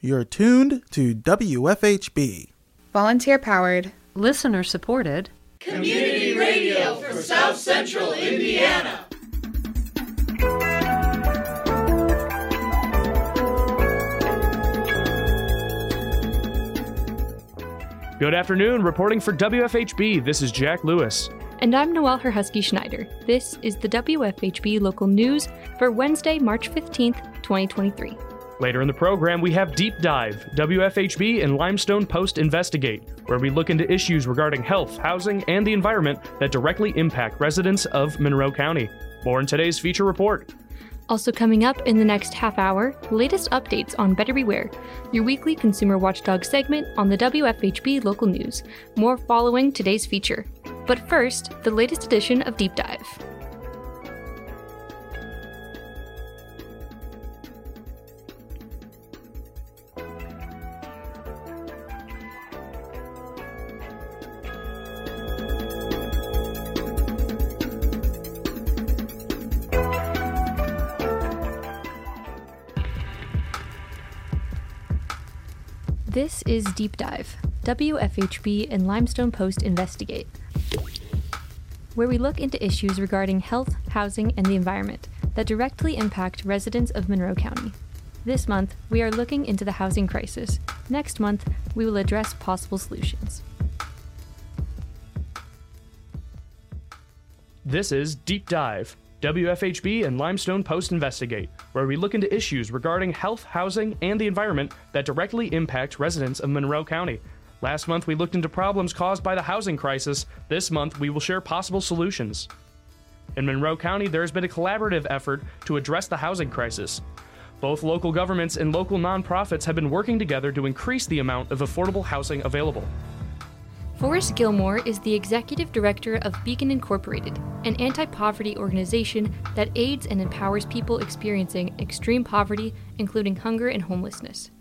You're tuned to WFHB. Volunteer powered, listener supported, community radio for South Central Indiana. Good afternoon, reporting for WFHB. This is Jack Lewis. And I'm Noelle Herhusky Schneider. This is the WFHB local news for Wednesday, March 15th, 2023. Later in the program, we have Deep Dive, WFHB and Limestone Post Investigate, where we look into issues regarding health, housing, and the environment that directly impact residents of Monroe County. More in today's feature report. Also, coming up in the next half hour, latest updates on Better Beware, your weekly consumer watchdog segment on the WFHB local news. More following today's feature. But first, the latest edition of Deep Dive. Is Deep Dive, WFHB and Limestone Post Investigate, where we look into issues regarding health, housing, and the environment that directly impact residents of Monroe County. This month, we are looking into the housing crisis. Next month, we will address possible solutions. This is Deep Dive, WFHB and Limestone Post Investigate, where we look into issues regarding health, housing, and the environment that directly impact residents of Monroe County. Last month, we looked into problems caused by the housing crisis. This month, we will share possible solutions. In Monroe County, there has been a collaborative effort to address the housing crisis. Both local governments and local nonprofits have been working together to increase the amount of affordable housing available. Forrest Gilmore is the executive director of Beacon Incorporated, an anti poverty organization that aids and empowers people experiencing extreme poverty, including hunger and homelessness.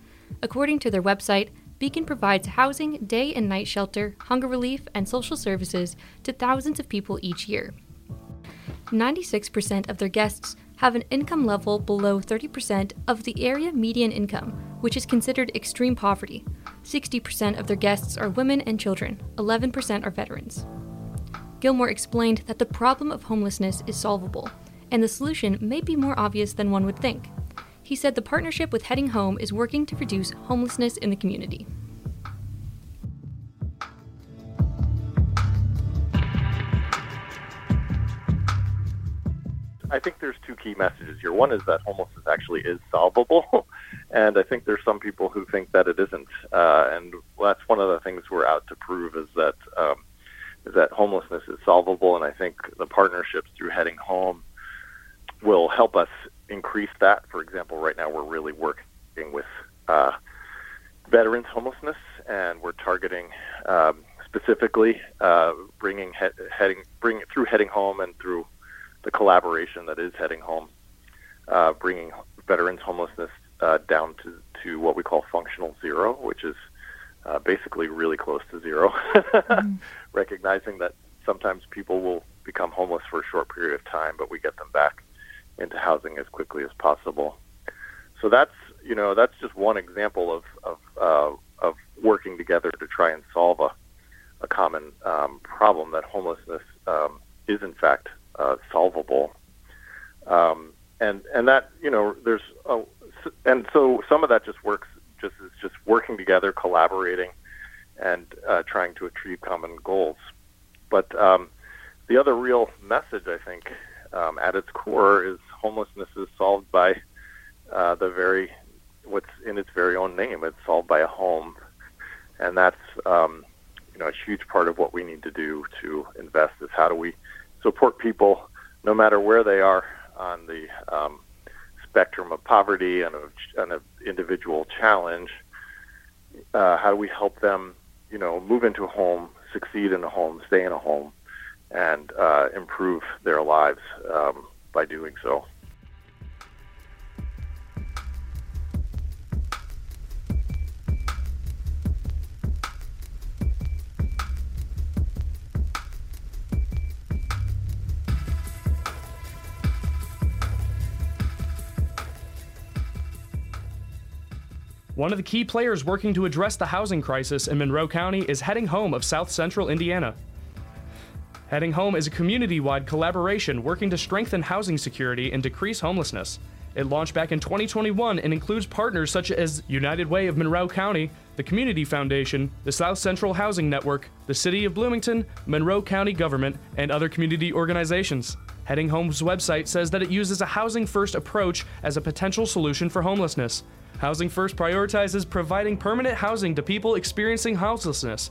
According to their website, Beacon provides housing, day and night shelter, hunger relief, and social services to thousands of people each year. 96% of their guests have an income level below 30% of the area median income, which is considered extreme poverty. 60% of their guests are women and children, 11% are veterans. Gilmore explained that the problem of homelessness is solvable, and the solution may be more obvious than one would think. He said the partnership with Heading Home is working to reduce homelessness in the community. I think there's two key messages here. One is that homelessness actually is solvable, and I think there's some people who think that it isn't. Uh, and that's one of the things we're out to prove is that um, is that homelessness is solvable. And I think the partnerships through Heading Home will help us increase that. For example, right now we're really working with uh, veterans homelessness, and we're targeting um, specifically uh, bringing he- heading bring through Heading Home and through the collaboration that is heading home, uh, bringing veterans homelessness uh, down to, to what we call functional zero, which is uh, basically really close to 0 mm-hmm. recognizing that sometimes people will become homeless for a short period of time, but we get them back into housing as quickly as possible. So that's you know that's just one example of of, uh, of working together to try and solve a, a common um, problem that homelessness um, is in fact uh, solvable. Um, and and that you know there's a, and so some of that just works just is just working together, collaborating, and uh, trying to achieve common goals. But um, the other real message I think um, at its core is homelessness is solved by uh, the very what's in its very own name. It's solved by a home, and that's um, you know a huge part of what we need to do to invest is how do we support people no matter where they are on the um, spectrum of poverty and of an individual challenge. Uh, how do we help them, you know, move into a home, succeed in a home, stay in a home, and uh, improve their lives um, by doing so? One of the key players working to address the housing crisis in Monroe County is Heading Home of South Central Indiana. Heading Home is a community wide collaboration working to strengthen housing security and decrease homelessness. It launched back in 2021 and includes partners such as United Way of Monroe County, the Community Foundation, the South Central Housing Network, the City of Bloomington, Monroe County Government, and other community organizations. Heading Home's website says that it uses a housing first approach as a potential solution for homelessness. Housing First prioritizes providing permanent housing to people experiencing houselessness,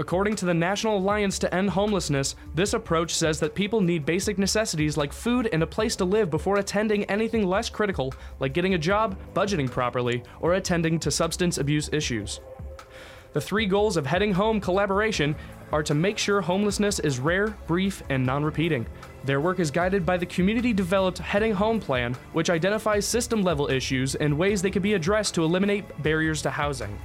According to the National Alliance to End Homelessness, this approach says that people need basic necessities like food and a place to live before attending anything less critical, like getting a job, budgeting properly, or attending to substance abuse issues. The three goals of Heading Home collaboration are to make sure homelessness is rare, brief, and non repeating. Their work is guided by the community developed Heading Home plan, which identifies system level issues and ways they can be addressed to eliminate barriers to housing.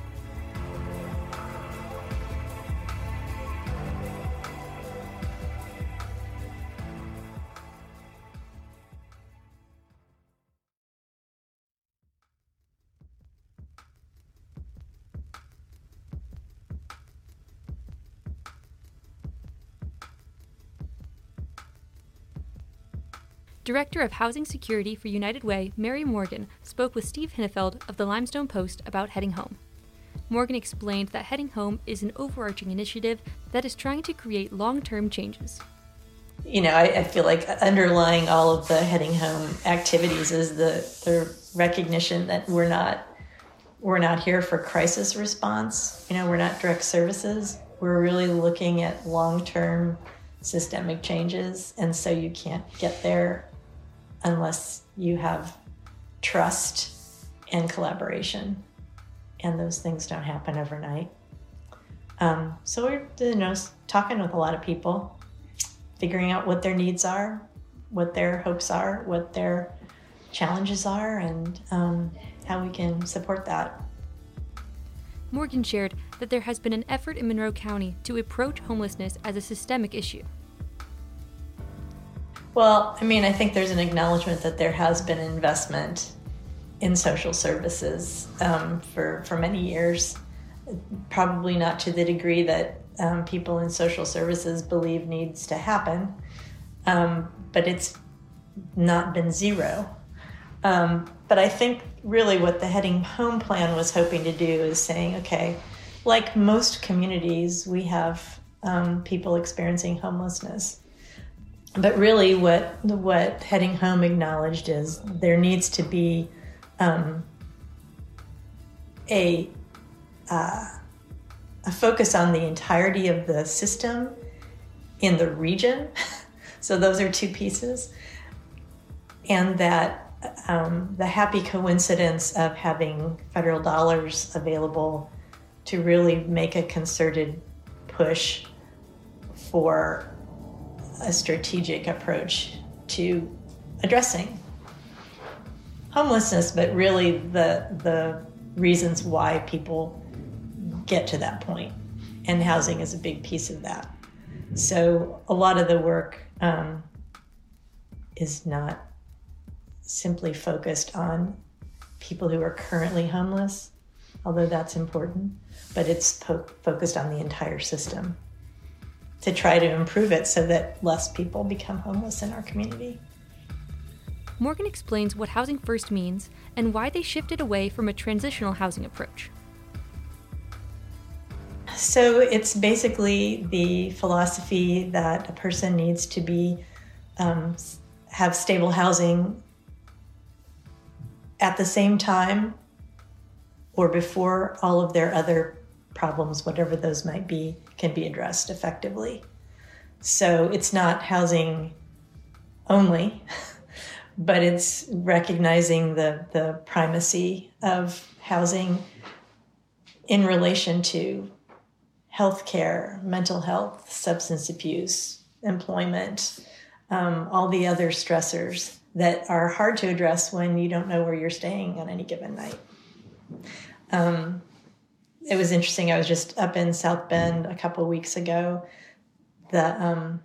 Director of Housing Security for United Way, Mary Morgan, spoke with Steve Hinnefeld of the Limestone Post about Heading Home. Morgan explained that Heading Home is an overarching initiative that is trying to create long term changes. You know, I, I, feel like underlying all of the Heading Home activities is the, the recognition that we're not we're not here for crisis response. You know, we're not direct services. We're really looking at long term systemic changes. And so you can't get there unless you have trust and collaboration. And those things don't happen overnight. Um, so we're you know talking with a lot of people, figuring out what their needs are, what their hopes are, what their challenges are, and um, how we can support that. Morgan shared that there has been an effort in Monroe County to approach homelessness as a systemic issue. Well, I mean, I think there's an acknowledgement that there has been investment in social services um, for for many years. Probably not to the degree that um, people in social services believe needs to happen, um, but it's not been zero. Um, but I think really what the Heading Home plan was hoping to do is saying, okay, like most communities, we have um, people experiencing homelessness but really, what what heading home acknowledged is there needs to be um, a uh, a focus on the entirety of the system in the region. so those are two pieces, and that um, the happy coincidence of having federal dollars available to really make a concerted push for a strategic approach to addressing homelessness, but really the the reasons why people get to that point, and housing is a big piece of that. So a lot of the work um, is not simply focused on people who are currently homeless, although that's important, but it's po- focused on the entire system to try to improve it so that less people become homeless in our community. Morgan explains what Housing First means and why they shifted away from a transitional housing approach. So it's basically the philosophy that a person needs to be um, have stable housing at the same time or before all of their other problems, whatever those might be, can be addressed effectively. So it's not housing only, but it's recognizing the, the primacy of housing in relation to healthcare, mental health, substance abuse, employment, um, all the other stressors that are hard to address when you don't know where you're staying on any given night. Um, it was interesting. I was just up in South Bend a couple of weeks ago. The um,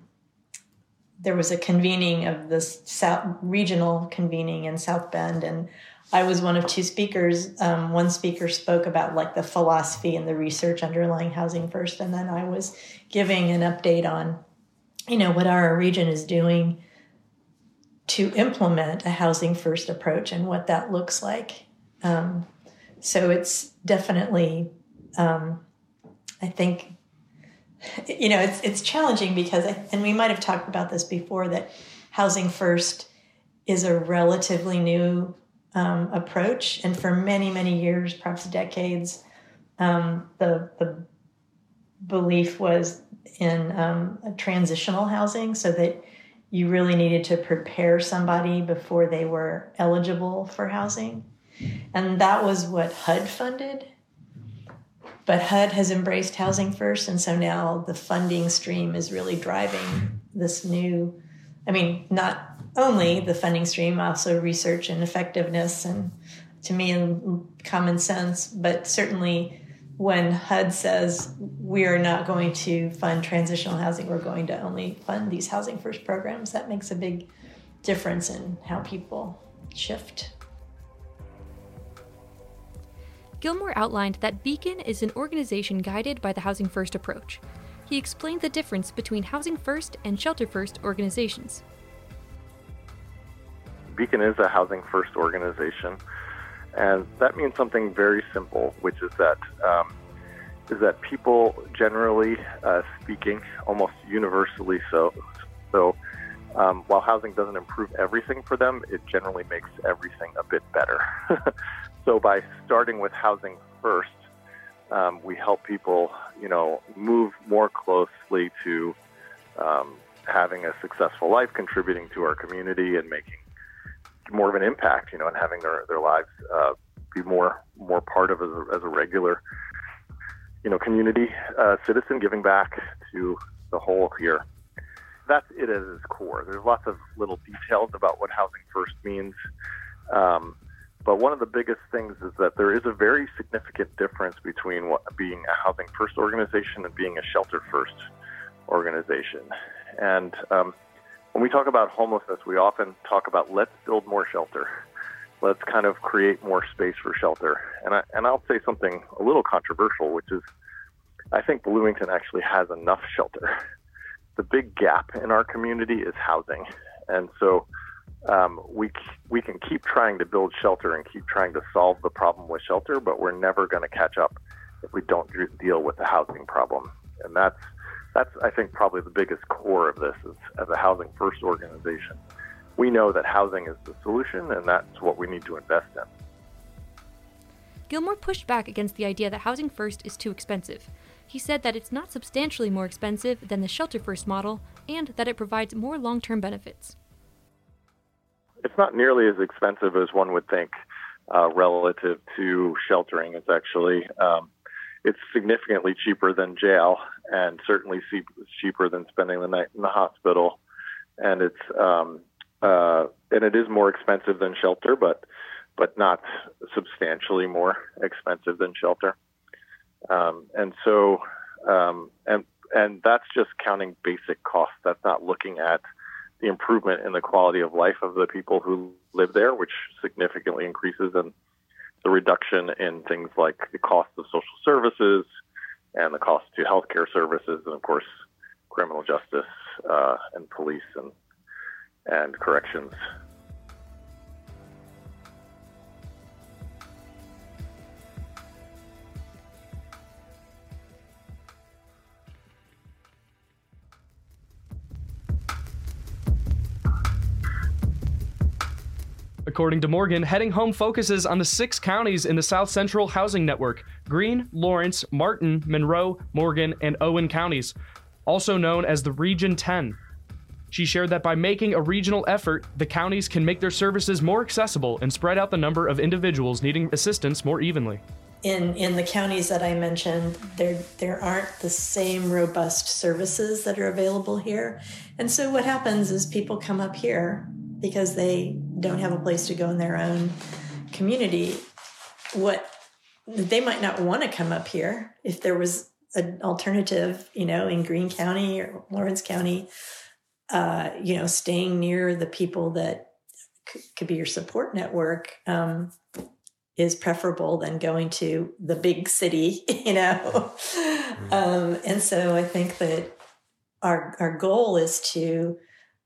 there was a convening of this South regional convening in South Bend, and I was one of two speakers. Um, one speaker spoke about like the philosophy and the research underlying housing first, and then I was giving an update on, you know, what our region is doing to implement a housing first approach and what that looks like. Um, so it's definitely, um, I think, you know, it's it's challenging because, I, and we might have talked about this before that housing first is a relatively new um, approach, and for many many years, perhaps decades, um, the the belief was in um, transitional housing, so that you really needed to prepare somebody before they were eligible for housing, and that was what HUD funded. But HUD has embraced housing first, and so now the funding stream is really driving this new. I mean, not only the funding stream, also research and effectiveness, and to me, and common sense. But certainly, when HUD says we are not going to fund transitional housing, we're going to only fund these housing first programs, that makes a big difference in how people shift. Gilmore outlined that Beacon is an organization guided by the Housing First approach. He explained the difference between Housing First and Shelter First organizations. Beacon is a housing first organization, and that means something very simple, which is that um, is that people generally uh, speaking, almost universally so, so um, while housing doesn't improve everything for them, it generally makes everything a bit better. so by starting with housing first, um, we help people, you know, move more closely to um, having a successful life, contributing to our community, and making more of an impact, you know, and having their their lives uh, be more more part of as a, as a regular, you know, community uh, citizen, giving back to the whole here. That's it at its core. There's lots of little details about what housing first means. Um, but one of the biggest things is that there is a very significant difference between what, being a housing first organization and being a shelter first organization. And um, when we talk about homelessness, we often talk about let's build more shelter. Let's kind of create more space for shelter. And I, and I'll say something a little controversial, which is I think Bloomington actually has enough shelter. The big gap in our community is housing. And so um, we we can keep trying to build shelter and keep trying to solve the problem with shelter, but we're never going to catch up if we don't deal with the housing problem. And that's that's I think probably the biggest core of this is as a housing first organization. We know that housing is the solution and that's what we need to invest in. Gilmore pushed back against the idea that housing first is too expensive. He said that it's not substantially more expensive than the shelter first model and that it provides more long term benefits. It's not nearly as expensive as one would think uh, relative to sheltering. It's actually um, it's significantly cheaper than jail and certainly cheaper than spending the night in the hospital. And it's um, uh, and it is more expensive than shelter, but but not substantially more expensive than shelter. Um, and so um, and and that's just counting basic costs. That's not looking at the improvement in the quality of life of the people who live there, which significantly increases, and the reduction in things like the cost of social services and the cost to healthcare services, and of course, criminal justice uh, and police and and corrections. According to Morgan, Heading Home focuses on the six counties in the South Central Housing Network Greene, Lawrence, Martin, Monroe, Morgan, and Owen counties, also known as the Region 10. She shared that by making a regional effort, the counties can make their services more accessible and spread out the number of individuals needing assistance more evenly. In, in the counties that I mentioned, there, there aren't the same robust services that are available here. And so what happens is people come up here because they don't have a place to go in their own community what they might not want to come up here if there was an alternative you know in greene county or lawrence county uh, you know staying near the people that c- could be your support network um, is preferable than going to the big city, you know. Um, and so I think that our our goal is to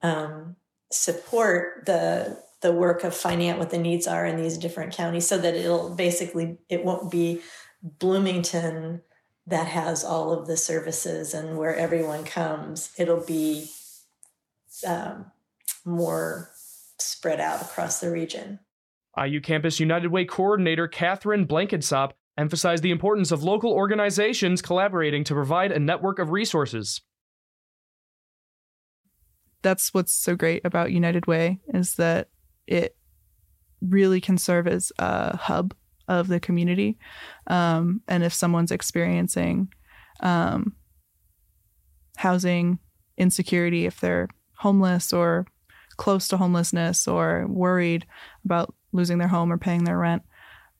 um, support the the work of finding out what the needs are in these different counties, so that it'll basically it won't be Bloomington that has all of the services and where everyone comes. It'll be um, more spread out across the region. IU Campus United Way coordinator Catherine Blankensop emphasized the importance of local organizations collaborating to provide a network of resources. That's what's so great about United Way is that it really can serve as a hub of the community. Um, and if someone's experiencing um, housing insecurity, if they're homeless or close to homelessness or worried about losing their home or paying their rent,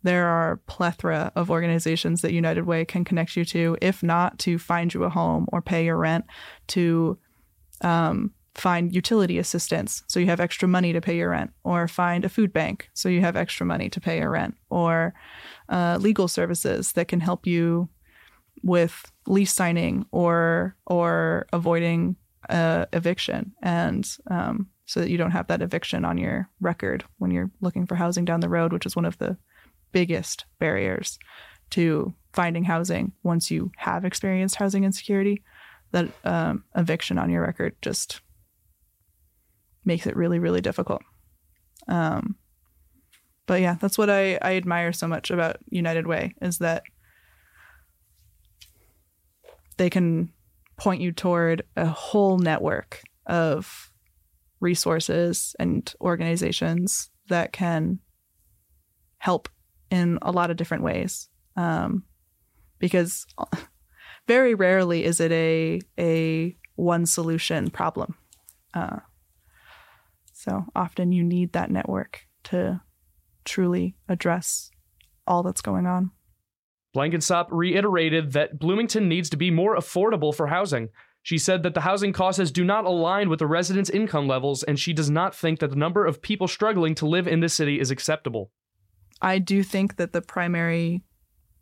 there are plethora of organizations that United Way can connect you to, if not to find you a home or pay your rent, to um, find utility assistance so you have extra money to pay your rent, or find a food bank so you have extra money to pay your rent, or uh, legal services that can help you with lease signing or or avoiding uh, eviction, and um, so that you don't have that eviction on your record when you're looking for housing down the road, which is one of the biggest barriers to finding housing once you have experienced housing insecurity. That um, eviction on your record just makes it really, really difficult. Um, but yeah, that's what I, I admire so much about United Way is that they can point you toward a whole network of resources and organizations that can help in a lot of different ways. Um, because very rarely is it a a one solution problem. Uh, so often you need that network to truly address all that's going on. Blankensop reiterated that Bloomington needs to be more affordable for housing. She said that the housing costs do not align with the residents' income levels, and she does not think that the number of people struggling to live in the city is acceptable. I do think that the primary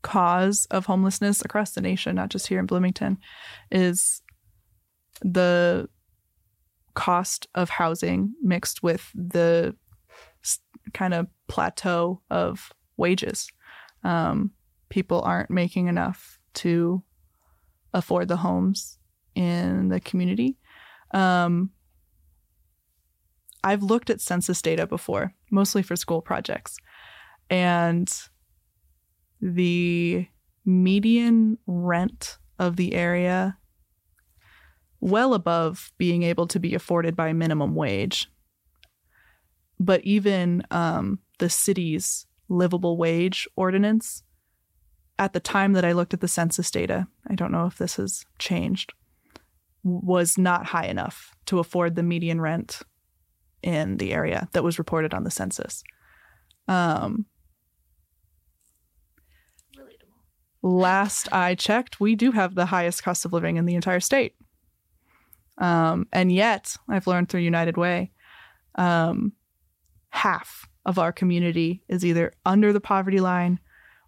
cause of homelessness across the nation, not just here in Bloomington, is the cost of housing mixed with the kind of plateau of wages. Um, people aren't making enough to afford the homes in the community. Um, I've looked at census data before, mostly for school projects, and the median rent of the area well above being able to be afforded by minimum wage. But even um, the city's livable wage ordinance, at the time that I looked at the census data, I don't know if this has changed, was not high enough to afford the median rent in the area that was reported on the census. Um, last I checked, we do have the highest cost of living in the entire state. Um, and yet, I've learned through United Way, um, half of our community is either under the poverty line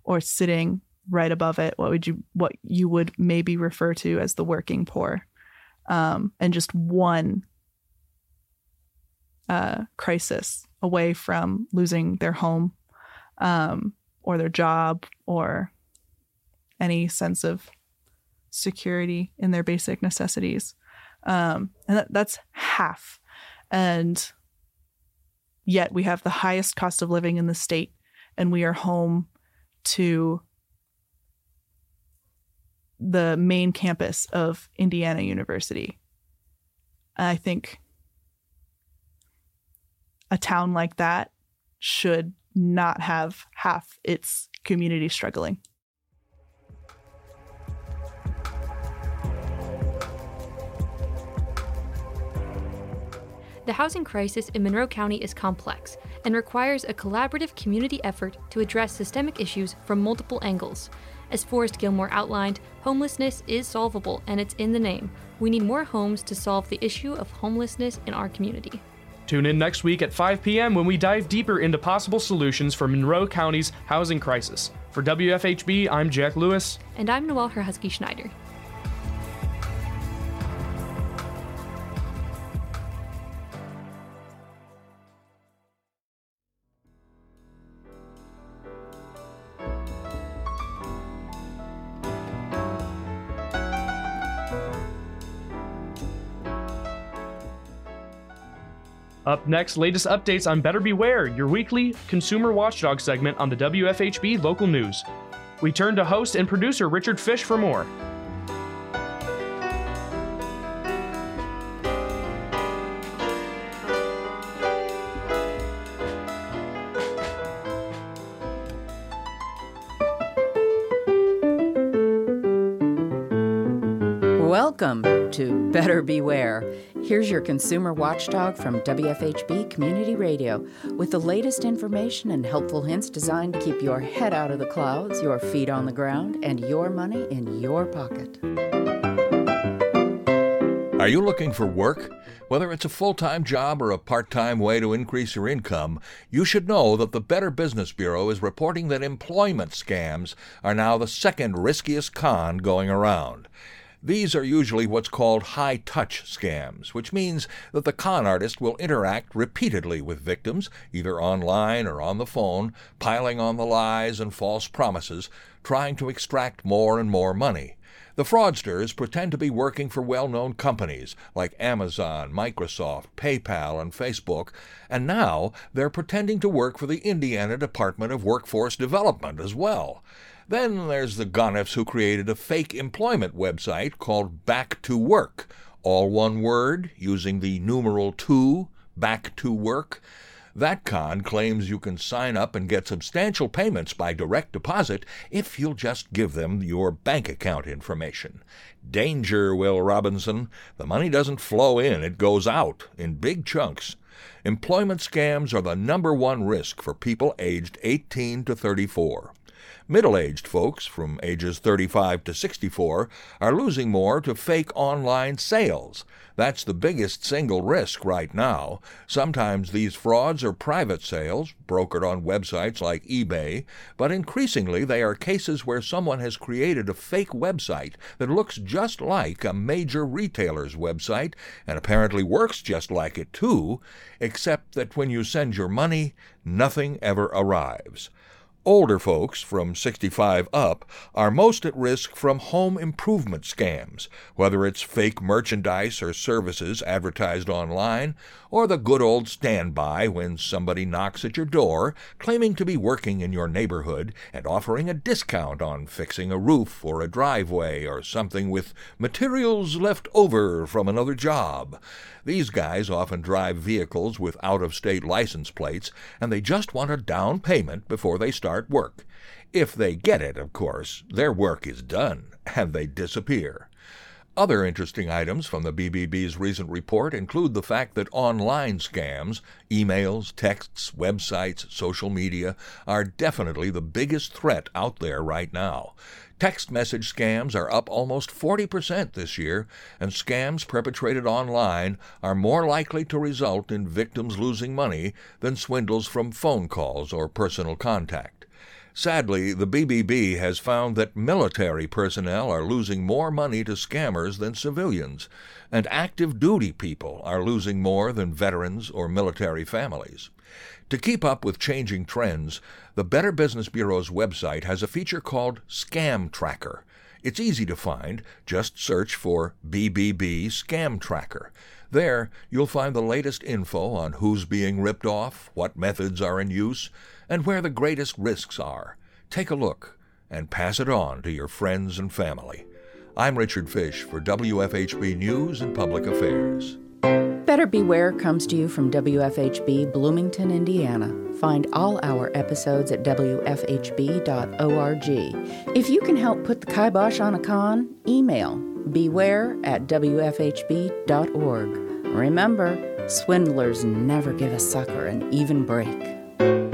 or sitting right above it. What would you what you would maybe refer to as the working poor, um, and just one uh, crisis away from losing their home um, or their job or any sense of security in their basic necessities. Um, and that, that's half. And yet we have the highest cost of living in the state, and we are home to the main campus of Indiana University. I think a town like that should not have half its community struggling. The housing crisis in Monroe County is complex and requires a collaborative community effort to address systemic issues from multiple angles. As Forrest Gilmore outlined, homelessness is solvable and it's in the name. We need more homes to solve the issue of homelessness in our community. Tune in next week at 5 p.m. when we dive deeper into possible solutions for Monroe County's housing crisis. For WFHB, I'm Jack Lewis. And I'm Noelle Herhusky Schneider. Up next, latest updates on Better Beware, your weekly consumer watchdog segment on the WFHB local news. We turn to host and producer Richard Fish for more. Welcome to Better Beware. Here's your consumer watchdog from WFHB Community Radio with the latest information and helpful hints designed to keep your head out of the clouds, your feet on the ground, and your money in your pocket. Are you looking for work? Whether it's a full time job or a part time way to increase your income, you should know that the Better Business Bureau is reporting that employment scams are now the second riskiest con going around. These are usually what's called high touch scams, which means that the con artist will interact repeatedly with victims, either online or on the phone, piling on the lies and false promises, trying to extract more and more money. The fraudsters pretend to be working for well known companies like Amazon, Microsoft, PayPal, and Facebook, and now they're pretending to work for the Indiana Department of Workforce Development as well. Then there's the Gonifs who created a fake employment website called Back to Work, all one word, using the numeral 2, Back to Work. That con claims you can sign up and get substantial payments by direct deposit if you'll just give them your bank account information. Danger, Will Robinson. The money doesn't flow in, it goes out in big chunks. Employment scams are the number one risk for people aged 18 to 34. Middle aged folks, from ages 35 to 64, are losing more to fake online sales. That's the biggest single risk right now. Sometimes these frauds are private sales, brokered on websites like eBay, but increasingly they are cases where someone has created a fake website that looks just like a major retailer's website and apparently works just like it too, except that when you send your money, nothing ever arrives. Older folks, from 65 up, are most at risk from home improvement scams, whether it's fake merchandise or services advertised online, or the good old standby when somebody knocks at your door claiming to be working in your neighborhood and offering a discount on fixing a roof or a driveway or something with materials left over from another job. These guys often drive vehicles with out of state license plates, and they just want a down payment before they start work. If they get it, of course, their work is done, and they disappear. Other interesting items from the BBB's recent report include the fact that online scams, emails, texts, websites, social media, are definitely the biggest threat out there right now. Text message scams are up almost 40% this year, and scams perpetrated online are more likely to result in victims losing money than swindles from phone calls or personal contact. Sadly, the BBB has found that military personnel are losing more money to scammers than civilians, and active duty people are losing more than veterans or military families. To keep up with changing trends, the Better Business Bureau's website has a feature called Scam Tracker. It's easy to find. Just search for BBB Scam Tracker. There, you'll find the latest info on who's being ripped off, what methods are in use, and where the greatest risks are. Take a look and pass it on to your friends and family. I'm Richard Fish for WFHB News and Public Affairs. Better Beware comes to you from WFHB Bloomington, Indiana. Find all our episodes at WFHB.org. If you can help put the kibosh on a con, email beware at WFHB.org. Remember, swindlers never give a sucker an even break.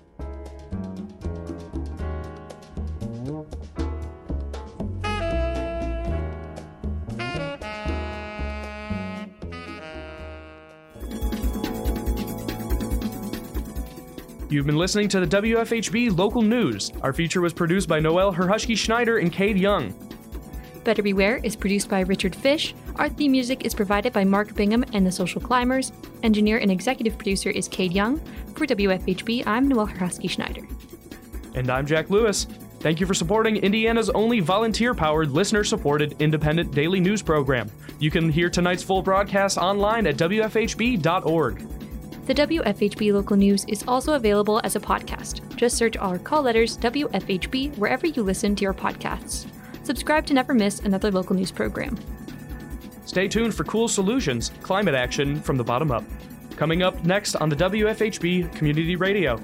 You've been listening to the WFHB local news. Our feature was produced by Noelle Herhusky Schneider and Kade Young. Better Beware is produced by Richard Fish. Our theme music is provided by Mark Bingham and the Social Climbers. Engineer and executive producer is Kade Young. For WFHB, I'm Noelle Herhusky Schneider. And I'm Jack Lewis. Thank you for supporting Indiana's only volunteer powered, listener supported independent daily news program. You can hear tonight's full broadcast online at WFHB.org. The WFHB local news is also available as a podcast. Just search our call letters WFHB wherever you listen to your podcasts. Subscribe to never miss another local news program. Stay tuned for cool solutions, climate action from the bottom up. Coming up next on the WFHB Community Radio.